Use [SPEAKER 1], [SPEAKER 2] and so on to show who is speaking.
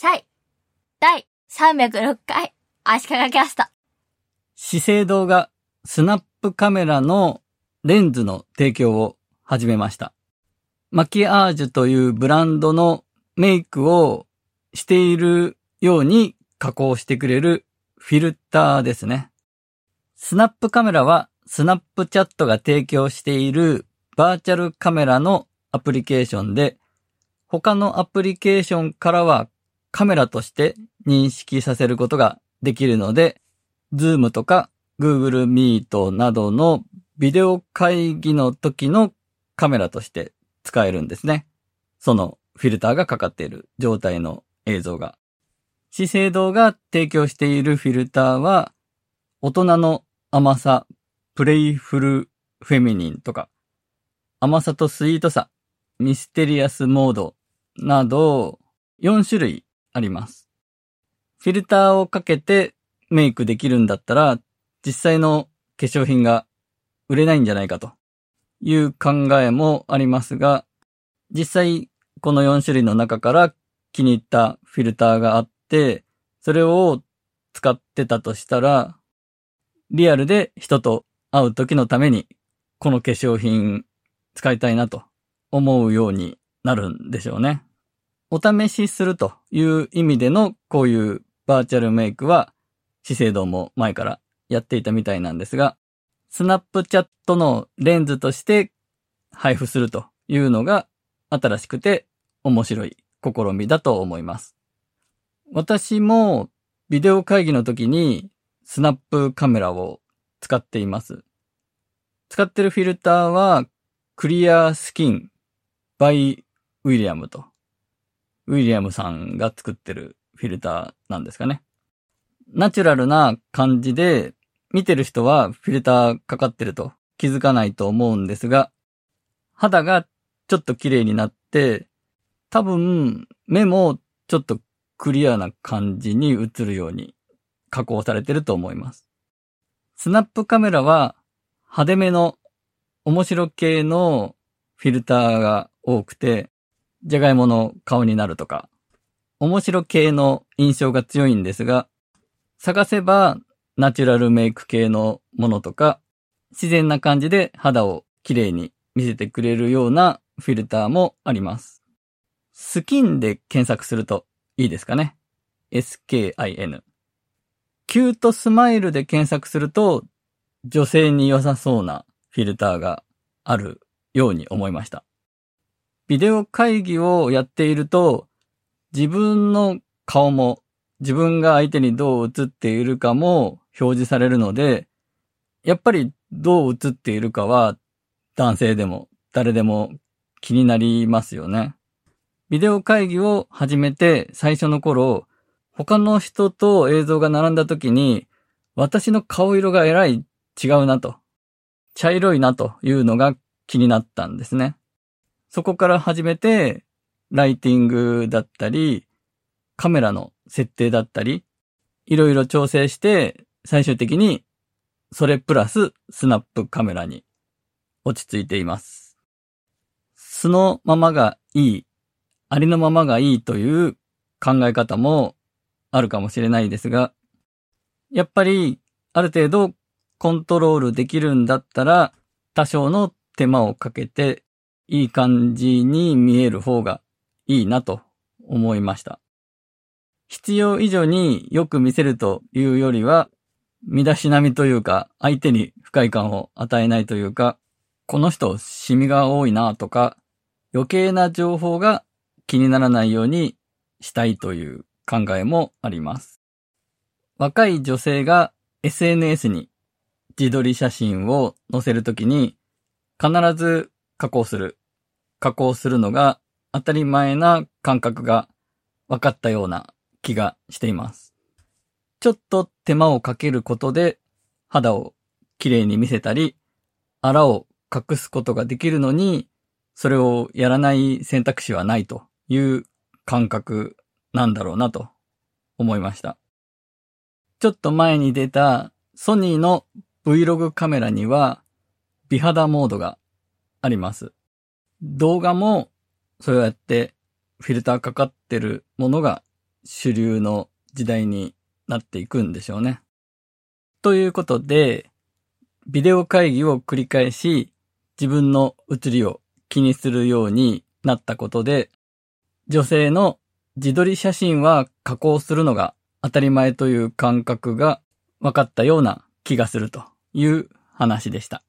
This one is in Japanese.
[SPEAKER 1] シャイ。第306回、足利キャスト。
[SPEAKER 2] 資生堂がスナップカメラのレンズの提供を始めました。マキアージュというブランドのメイクをしているように加工してくれるフィルターですね。スナップカメラはスナップチャットが提供しているバーチャルカメラのアプリケーションで、他のアプリケーションからはカメラとして認識させることができるので、Zoom とか Google Meet などのビデオ会議の時のカメラとして使えるんですね。そのフィルターがかかっている状態の映像が。資生堂が提供しているフィルターは、大人の甘さ、プレイフルフェミニンとか、甘さとスイートさ、ミステリアスモードなど4種類あります。フィルターをかけてメイクできるんだったら、実際の化粧品が売れないんじゃないかという考えもありますが、実際この4種類の中から気に入ったフィルターがあって、それを使ってたとしたら、リアルで人と会う時のために、この化粧品使いたいなと思うようになるんでしょうね。お試しするという意味でのこういうバーチャルメイクは、資生堂も前からやっていたみたいなんですが、スナップチャットのレンズとして配布するというのが新しくて面白い試みだと思います。私もビデオ会議の時にスナップカメラを使っています。使ってるフィルターはクリアスキンバイウィリアムと、ウィリアムさんが作ってるフィルターなんですかね。ナチュラルな感じで見てる人はフィルターかかってると気づかないと思うんですが、肌がちょっと綺麗になって、多分目もちょっとクリアな感じに映るように加工されてると思います。スナップカメラは派手めの面白系のフィルターが多くて、じゃがいもの顔になるとか、面白系の印象が強いんですが、探せばナチュラルメイク系のものとか、自然な感じで肌を綺麗に見せてくれるようなフィルターもあります。スキンで検索するといいですかね。SKIN。キュートスマイルで検索すると女性に良さそうなフィルターがあるように思いました。ビデオ会議をやっていると自分の顔も自分が相手にどう映っているかも表示されるので、やっぱりどう映っているかは男性でも誰でも気になりますよね。ビデオ会議を始めて最初の頃、他の人と映像が並んだ時に、私の顔色がえらい違うなと、茶色いなというのが気になったんですね。そこから始めて、ライティングだったり、カメラの設定だったり、いろいろ調整して、最終的に、それプラススナップカメラに落ち着いています。素のままがいい、ありのままがいいという考え方もあるかもしれないですが、やっぱりある程度コントロールできるんだったら、多少の手間をかけていい感じに見える方がいいなと思いました。必要以上によく見せるというよりは、身だしなみというか、相手に不快感を与えないというか、この人、シミが多いなとか、余計な情報が気にならないようにしたいという考えもあります。若い女性が SNS に自撮り写真を載せるときに、必ず加工する。加工するのが当たり前な感覚が分かったような気がしています。ちょっと手間をかけることで肌を綺麗に見せたり、あらを隠すことができるのに、それをやらない選択肢はないという感覚なんだろうなと思いました。ちょっと前に出たソニーの Vlog カメラには美肌モードがあります。動画もそうやってフィルターかかってるものが主流の時代になっていくんでしょうね。ということで、ビデオ会議を繰り返し、自分の写りを気にするようになったことで、女性の自撮り写真は加工するのが当たり前という感覚が分かったような気がするという話でした。